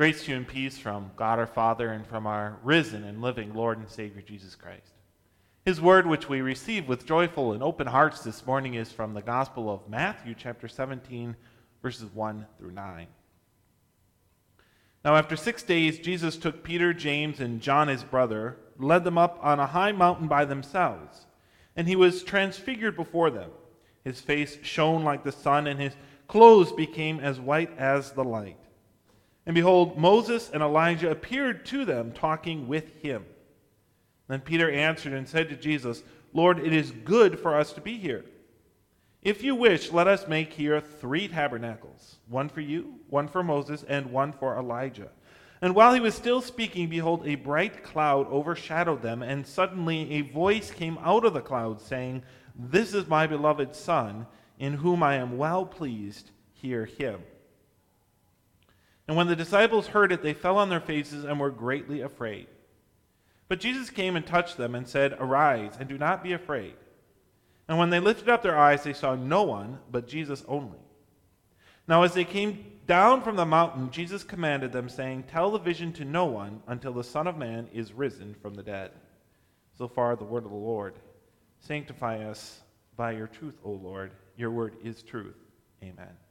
Grace to you and peace from God our Father and from our risen and living Lord and Savior Jesus Christ. His word, which we receive with joyful and open hearts this morning, is from the Gospel of Matthew, chapter 17, verses 1 through 9. Now, after six days, Jesus took Peter, James, and John, his brother, led them up on a high mountain by themselves, and he was transfigured before them. His face shone like the sun, and his clothes became as white as the light. And behold, Moses and Elijah appeared to them, talking with him. Then Peter answered and said to Jesus, Lord, it is good for us to be here. If you wish, let us make here three tabernacles one for you, one for Moses, and one for Elijah. And while he was still speaking, behold, a bright cloud overshadowed them, and suddenly a voice came out of the cloud, saying, This is my beloved Son, in whom I am well pleased. Hear him. And when the disciples heard it, they fell on their faces and were greatly afraid. But Jesus came and touched them and said, Arise, and do not be afraid. And when they lifted up their eyes, they saw no one but Jesus only. Now, as they came down from the mountain, Jesus commanded them, saying, Tell the vision to no one until the Son of Man is risen from the dead. So far, the word of the Lord. Sanctify us by your truth, O Lord. Your word is truth. Amen.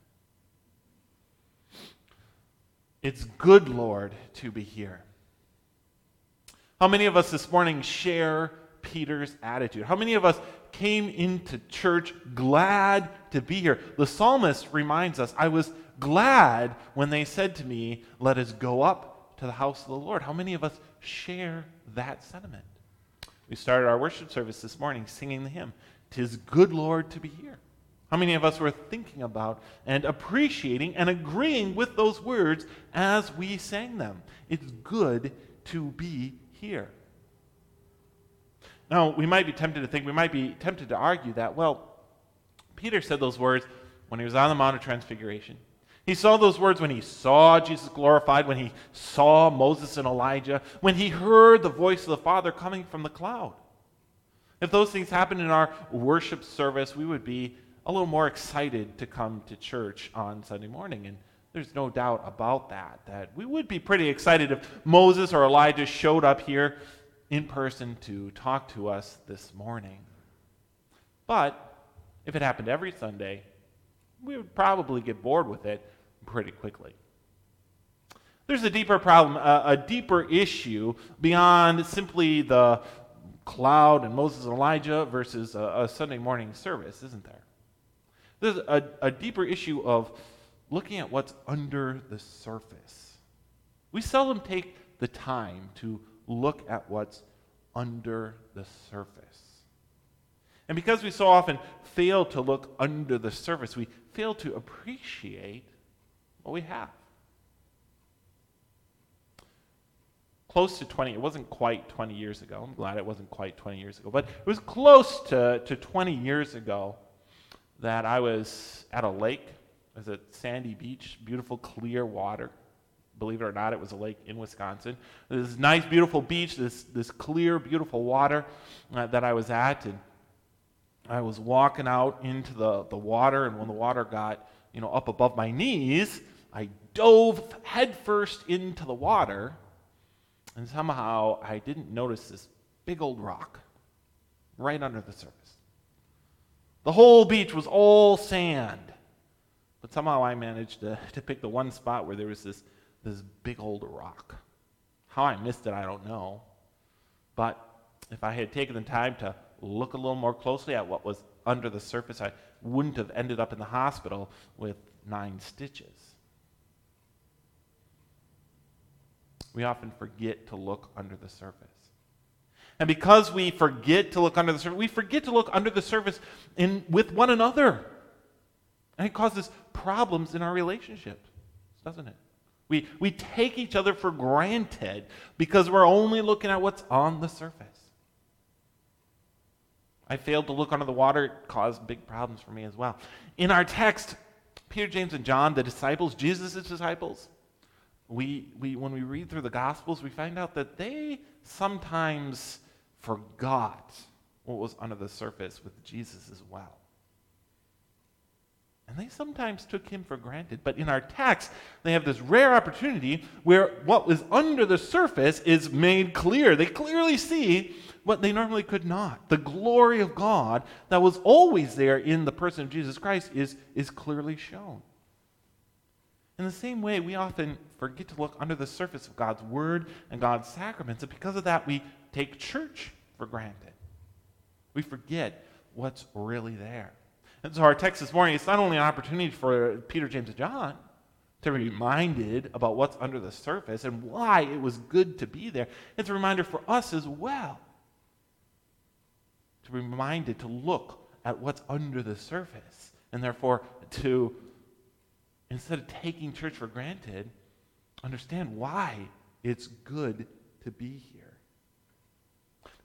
It's good, Lord, to be here. How many of us this morning share Peter's attitude? How many of us came into church glad to be here? The psalmist reminds us, I was glad when they said to me, Let us go up to the house of the Lord. How many of us share that sentiment? We started our worship service this morning singing the hymn, Tis good, Lord, to be here. How many of us were thinking about and appreciating and agreeing with those words as we sang them? It's good to be here. Now, we might be tempted to think, we might be tempted to argue that, well, Peter said those words when he was on the Mount of Transfiguration. He saw those words when he saw Jesus glorified, when he saw Moses and Elijah, when he heard the voice of the Father coming from the cloud. If those things happened in our worship service, we would be a little more excited to come to church on Sunday morning. And there's no doubt about that, that we would be pretty excited if Moses or Elijah showed up here in person to talk to us this morning. But if it happened every Sunday, we would probably get bored with it pretty quickly. There's a deeper problem, a, a deeper issue beyond simply the cloud and Moses and Elijah versus a, a Sunday morning service, isn't there? There's a, a deeper issue of looking at what's under the surface. We seldom take the time to look at what's under the surface. And because we so often fail to look under the surface, we fail to appreciate what we have. Close to 20, it wasn't quite 20 years ago. I'm glad it wasn't quite 20 years ago, but it was close to, to 20 years ago that I was at a lake. It was a sandy beach, beautiful, clear water. Believe it or not, it was a lake in Wisconsin. This nice, beautiful beach, this, this clear, beautiful water uh, that I was at. And I was walking out into the, the water, and when the water got you know, up above my knees, I dove headfirst into the water, and somehow I didn't notice this big old rock right under the surface. The whole beach was all sand. But somehow I managed to, to pick the one spot where there was this, this big old rock. How I missed it, I don't know. But if I had taken the time to look a little more closely at what was under the surface, I wouldn't have ended up in the hospital with nine stitches. We often forget to look under the surface. And because we forget to look under the surface, we forget to look under the surface in, with one another. And it causes problems in our relationships, doesn't it? We, we take each other for granted because we're only looking at what's on the surface. I failed to look under the water. It caused big problems for me as well. In our text, Peter, James, and John, the disciples, Jesus' disciples, we, we, when we read through the Gospels, we find out that they sometimes forgot what was under the surface with Jesus as well. And they sometimes took him for granted. But in our text, they have this rare opportunity where what was under the surface is made clear. They clearly see what they normally could not. The glory of God that was always there in the person of Jesus Christ is, is clearly shown. In the same way, we often forget to look under the surface of God's word and God's sacraments, and because of that, we take church for granted. We forget what's really there. And so, our text this morning, it's not only an opportunity for Peter, James, and John to be reminded about what's under the surface and why it was good to be there, it's a reminder for us as well to be reminded to look at what's under the surface and therefore to instead of taking church for granted, understand why it's good to be here.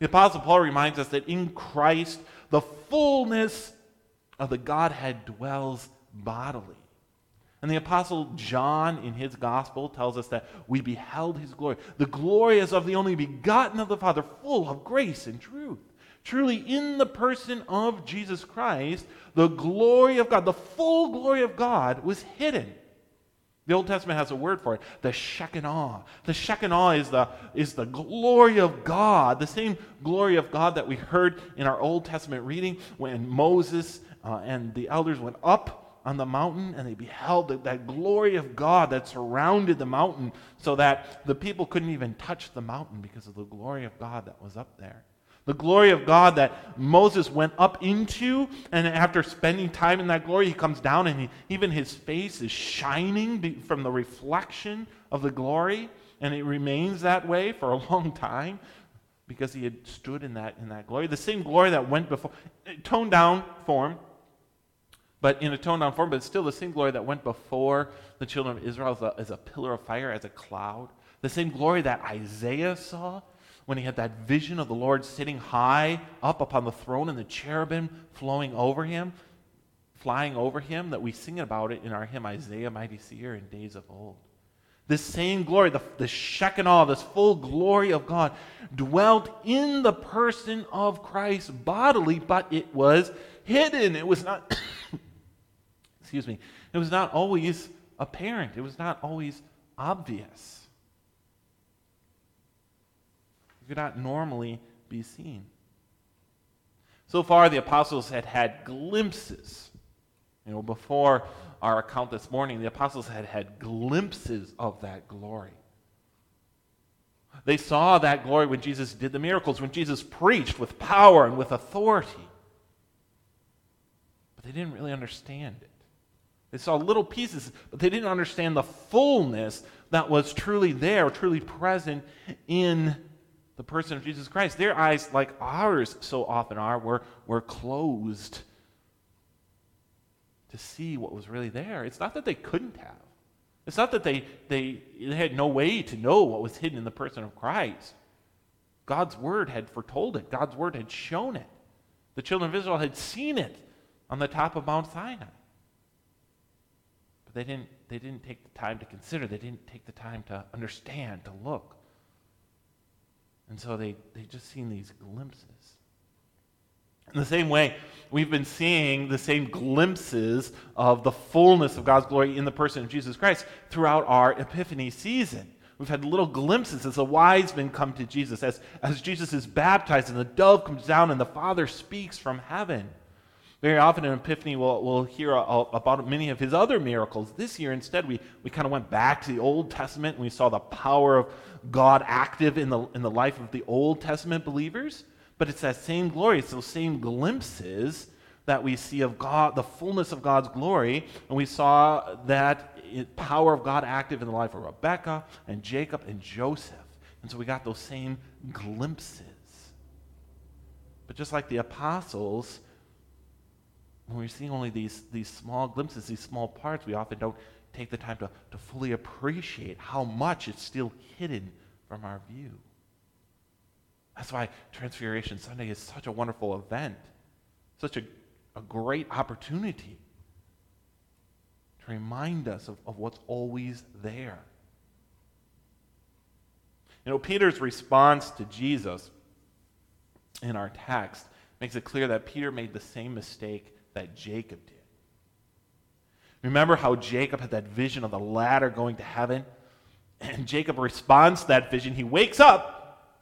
The Apostle Paul reminds us that in Christ, the fullness of the Godhead dwells bodily. And the Apostle John, in his gospel, tells us that we beheld his glory. The glory is of the only begotten of the Father, full of grace and truth. Truly, in the person of Jesus Christ, the glory of God, the full glory of God, was hidden. The Old Testament has a word for it, the Shekinah. The Shekinah is the, is the glory of God, the same glory of God that we heard in our Old Testament reading when Moses uh, and the elders went up on the mountain and they beheld that, that glory of God that surrounded the mountain so that the people couldn't even touch the mountain because of the glory of God that was up there. The glory of God that Moses went up into, and after spending time in that glory, he comes down and he, even his face is shining from the reflection of the glory, and it remains that way for a long time because he had stood in that, in that glory. The same glory that went before, eh, toned down form, but in a toned down form, but still the same glory that went before the children of Israel as a, as a pillar of fire, as a cloud. The same glory that Isaiah saw when he had that vision of the Lord sitting high up upon the throne and the cherubim flowing over him, flying over him, that we sing about it in our hymn, Isaiah, Mighty Seer, in days of old. This same glory, the, the Shekinah, this full glory of God, dwelt in the person of Christ bodily, but it was hidden. It was not, excuse me, it was not always apparent. It was not always obvious could not normally be seen. So far, the apostles had had glimpses. You know, before our account this morning, the apostles had had glimpses of that glory. They saw that glory when Jesus did the miracles, when Jesus preached with power and with authority. But they didn't really understand it. They saw little pieces, but they didn't understand the fullness that was truly there, truly present in the person of Jesus Christ. Their eyes, like ours so often are, were, were closed to see what was really there. It's not that they couldn't have. It's not that they, they, they had no way to know what was hidden in the person of Christ. God's word had foretold it, God's word had shown it. The children of Israel had seen it on the top of Mount Sinai. But they didn't, they didn't take the time to consider, they didn't take the time to understand, to look. And so they, they just seen these glimpses. In the same way, we've been seeing the same glimpses of the fullness of God's glory in the person of Jesus Christ throughout our Epiphany season. We've had little glimpses as the wise men come to Jesus, as, as Jesus is baptized and the dove comes down and the Father speaks from heaven. Very often in Epiphany, we'll, we'll hear a, a, about many of his other miracles. This year, instead, we, we kind of went back to the Old Testament and we saw the power of God active in the, in the life of the Old Testament believers. But it's that same glory, it's those same glimpses that we see of God, the fullness of God's glory. And we saw that power of God active in the life of Rebecca and Jacob and Joseph. And so we got those same glimpses. But just like the apostles, when we're seeing only these, these small glimpses, these small parts, we often don't take the time to, to fully appreciate how much it's still hidden from our view. That's why Transfiguration Sunday is such a wonderful event, such a, a great opportunity to remind us of, of what's always there. You know, Peter's response to Jesus in our text makes it clear that Peter made the same mistake that Jacob did. Remember how Jacob had that vision of the ladder going to heaven? And Jacob responds to that vision. He wakes up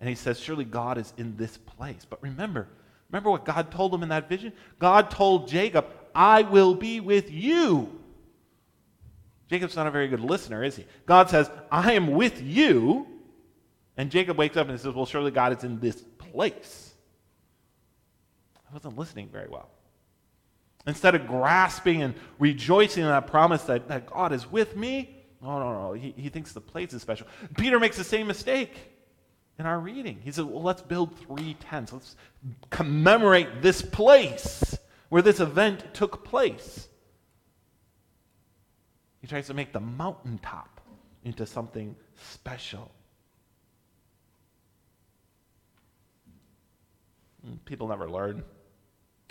and he says, Surely God is in this place. But remember, remember what God told him in that vision? God told Jacob, I will be with you. Jacob's not a very good listener, is he? God says, I am with you. And Jacob wakes up and he says, Well, surely God is in this place. I wasn't listening very well. Instead of grasping and rejoicing in that promise that, that God is with me, no, no, no. He, he thinks the place is special. Peter makes the same mistake in our reading. He says, Well, let's build three tents. Let's commemorate this place where this event took place. He tries to make the mountaintop into something special. People never learn.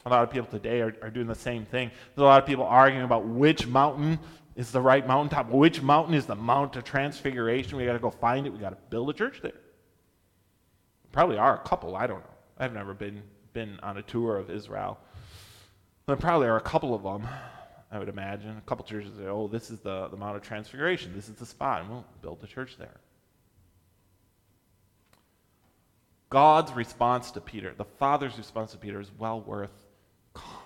A lot of people today are, are doing the same thing. There's a lot of people arguing about which mountain is the right mountaintop, which mountain is the Mount of Transfiguration. We got to go find it. We got to build a church there. Probably are a couple. I don't know. I've never been been on a tour of Israel. There probably are a couple of them. I would imagine a couple churches say, "Oh, this is the the Mount of Transfiguration. This is the spot, and we'll build a church there." God's response to Peter, the Father's response to Peter, is well worth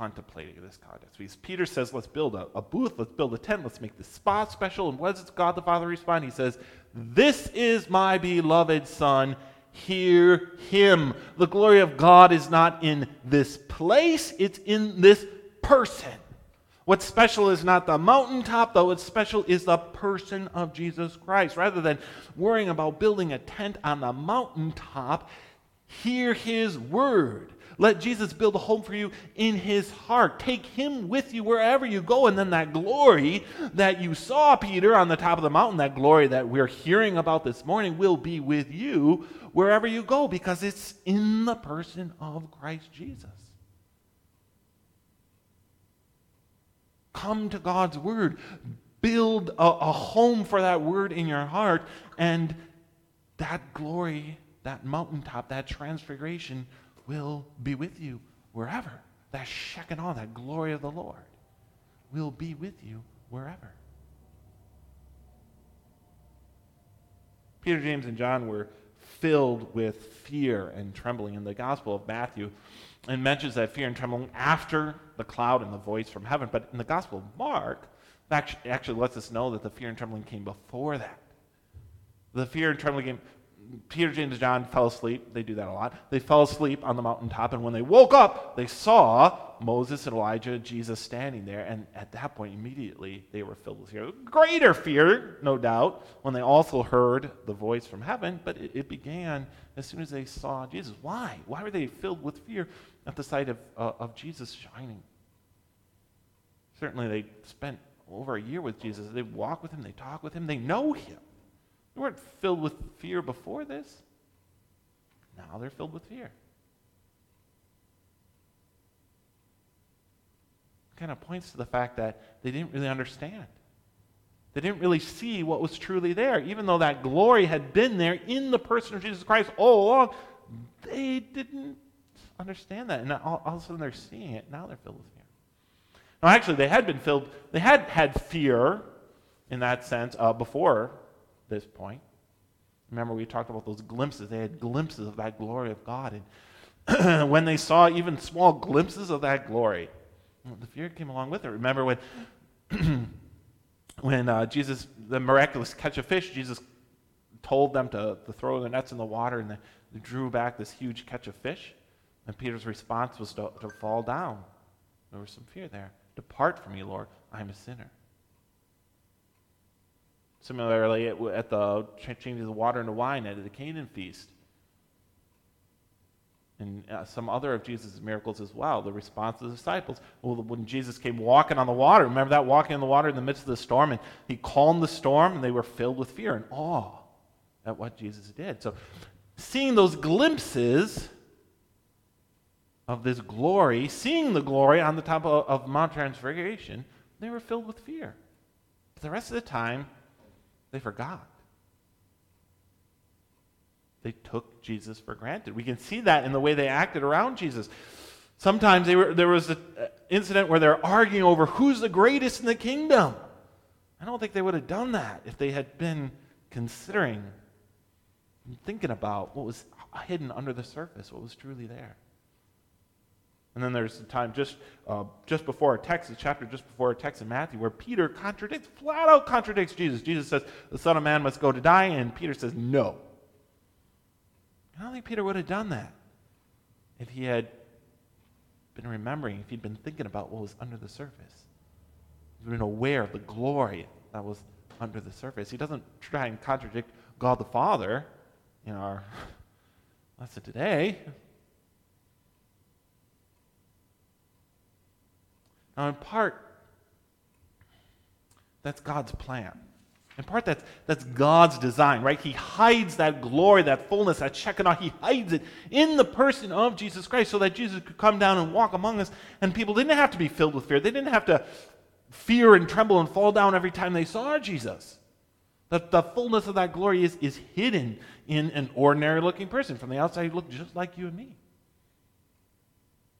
contemplating in this context. Because Peter says, let's build a, a, booth, let's build a tent, let's make this spot special. And what does God the Father respond? He says, This is my beloved Son, hear him. The glory of God is not in this place, it's in this person. What's special is not the mountaintop, though. What's special is the person of Jesus Christ. Rather than worrying about building a tent on the mountaintop, Hear his word. Let Jesus build a home for you in his heart. Take him with you wherever you go. And then that glory that you saw, Peter, on the top of the mountain, that glory that we're hearing about this morning, will be with you wherever you go because it's in the person of Christ Jesus. Come to God's word. Build a, a home for that word in your heart, and that glory that mountaintop, that transfiguration will be with you wherever. That Shekinah, that glory of the Lord, will be with you wherever. Peter, James, and John were filled with fear and trembling in the Gospel of Matthew and mentions that fear and trembling after the cloud and the voice from heaven. But in the Gospel of Mark, actually lets us know that the fear and trembling came before that. The fear and trembling came Peter, James, and John fell asleep. They do that a lot. They fell asleep on the mountaintop, and when they woke up, they saw Moses and Elijah, Jesus standing there, and at that point, immediately they were filled with fear. Greater fear, no doubt, when they also heard the voice from heaven, but it, it began as soon as they saw Jesus. Why? Why were they filled with fear at the sight of, uh, of Jesus shining? Certainly, they spent over a year with Jesus. They walk with him, they talk with him, they know him. They weren't filled with fear before this. Now they're filled with fear. kind of points to the fact that they didn't really understand. They didn't really see what was truly there. Even though that glory had been there in the person of Jesus Christ all along, they didn't understand that. And all, all of a sudden they're seeing it. Now they're filled with fear. Now, actually, they had been filled, they had had fear in that sense uh, before this point. Remember, we talked about those glimpses. They had glimpses of that glory of God. And when they saw even small glimpses of that glory, the fear came along with it. Remember when, when uh, Jesus, the miraculous catch of fish, Jesus told them to, to throw their nets in the water and they, they drew back this huge catch of fish. And Peter's response was to, to fall down. There was some fear there. Depart from me, Lord. I'm a sinner. Similarly, at the changing of the water into wine at the Canaan feast, and uh, some other of Jesus' miracles as well, the response of the disciples. Well, when Jesus came walking on the water, remember that walking on the water in the midst of the storm, and he calmed the storm, and they were filled with fear and awe at what Jesus did. So, seeing those glimpses of this glory, seeing the glory on the top of, of Mount Transfiguration, they were filled with fear. But the rest of the time, they forgot. They took Jesus for granted. We can see that in the way they acted around Jesus. Sometimes were, there was an incident where they're arguing over who's the greatest in the kingdom. I don't think they would have done that if they had been considering and thinking about what was hidden under the surface, what was truly there. And then there's the time just, uh, just before our text, the chapter just before our text in Matthew, where Peter contradicts, flat out contradicts Jesus. Jesus says, The Son of Man must go to die, and Peter says, No. I don't think Peter would have done that if he had been remembering, if he'd been thinking about what was under the surface. He's been aware of the glory that was under the surface. He doesn't try and contradict God the Father in our lesson today. Now, in part, that's God's plan. In part, that's, that's God's design, right? He hides that glory, that fullness, that Shekinah, he hides it in the person of Jesus Christ so that Jesus could come down and walk among us. And people didn't have to be filled with fear. They didn't have to fear and tremble and fall down every time they saw Jesus. That the fullness of that glory is, is hidden in an ordinary looking person. From the outside, he looked just like you and me.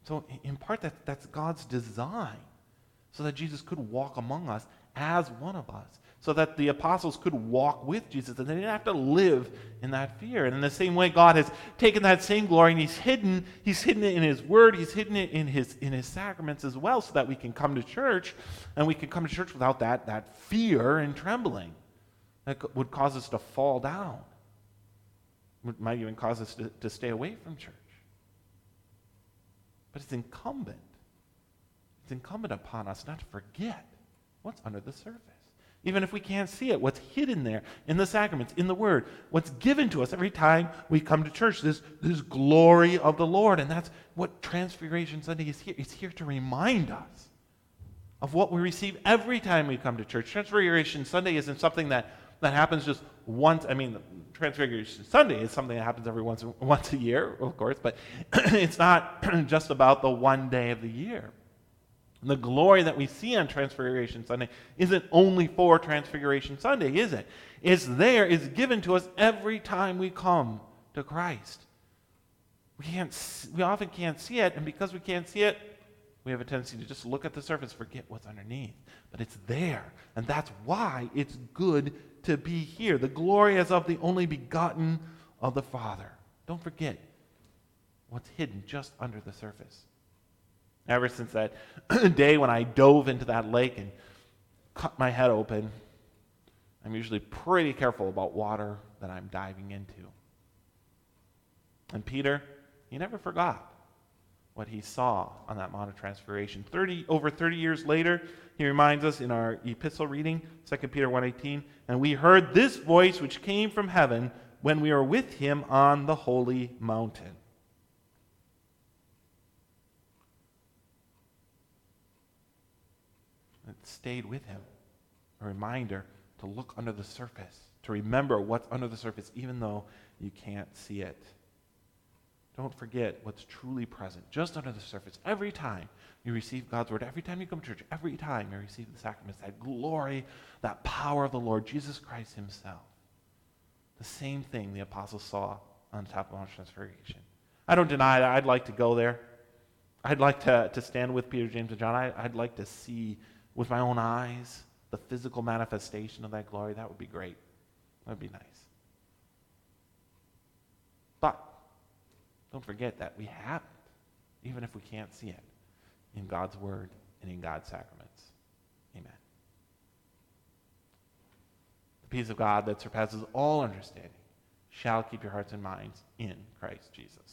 So, in part, that, that's God's design so that Jesus could walk among us as one of us so that the apostles could walk with Jesus and they didn't have to live in that fear. And in the same way, God has taken that same glory and He's hidden, He's hidden it in His Word, He's hidden it in His in His sacraments as well, so that we can come to church and we can come to church without that, that fear and trembling that would cause us to fall down. It might even cause us to, to stay away from church. But it's incumbent. It's incumbent upon us not to forget what's under the surface even if we can't see it, what's hidden there in the sacraments, in the Word, what's given to us every time we come to church, this, this glory of the Lord. And that's what Transfiguration Sunday is here. It's here to remind us of what we receive every time we come to church. Transfiguration Sunday isn't something that, that happens just once. I mean, Transfiguration Sunday is something that happens every once, once a year, of course, but it's not just about the one day of the year. The glory that we see on Transfiguration Sunday isn't only for Transfiguration Sunday, is it? It's there, it's given to us every time we come to Christ. We, can't, we often can't see it, and because we can't see it, we have a tendency to just look at the surface, forget what's underneath. But it's there, and that's why it's good to be here. The glory is of the only begotten of the Father. Don't forget what's hidden just under the surface. Ever since that day when I dove into that lake and cut my head open, I'm usually pretty careful about water that I'm diving into. And Peter, he never forgot what he saw on that Mount of Transfiguration. 30, over 30 years later, he reminds us in our epistle reading, 2 Peter 1.18, and we heard this voice which came from heaven when we were with him on the holy mountain. Stayed with him. A reminder to look under the surface, to remember what's under the surface, even though you can't see it. Don't forget what's truly present just under the surface. Every time you receive God's word, every time you come to church, every time you receive the sacraments, that glory, that power of the Lord Jesus Christ Himself. The same thing the apostles saw on the top of Mount Transfiguration. I don't deny that I'd like to go there. I'd like to, to stand with Peter, James, and John. I, I'd like to see with my own eyes, the physical manifestation of that glory, that would be great. That would be nice. But don't forget that we have it, even if we can't see it, in God's Word and in God's sacraments. Amen. The peace of God that surpasses all understanding shall keep your hearts and minds in Christ Jesus.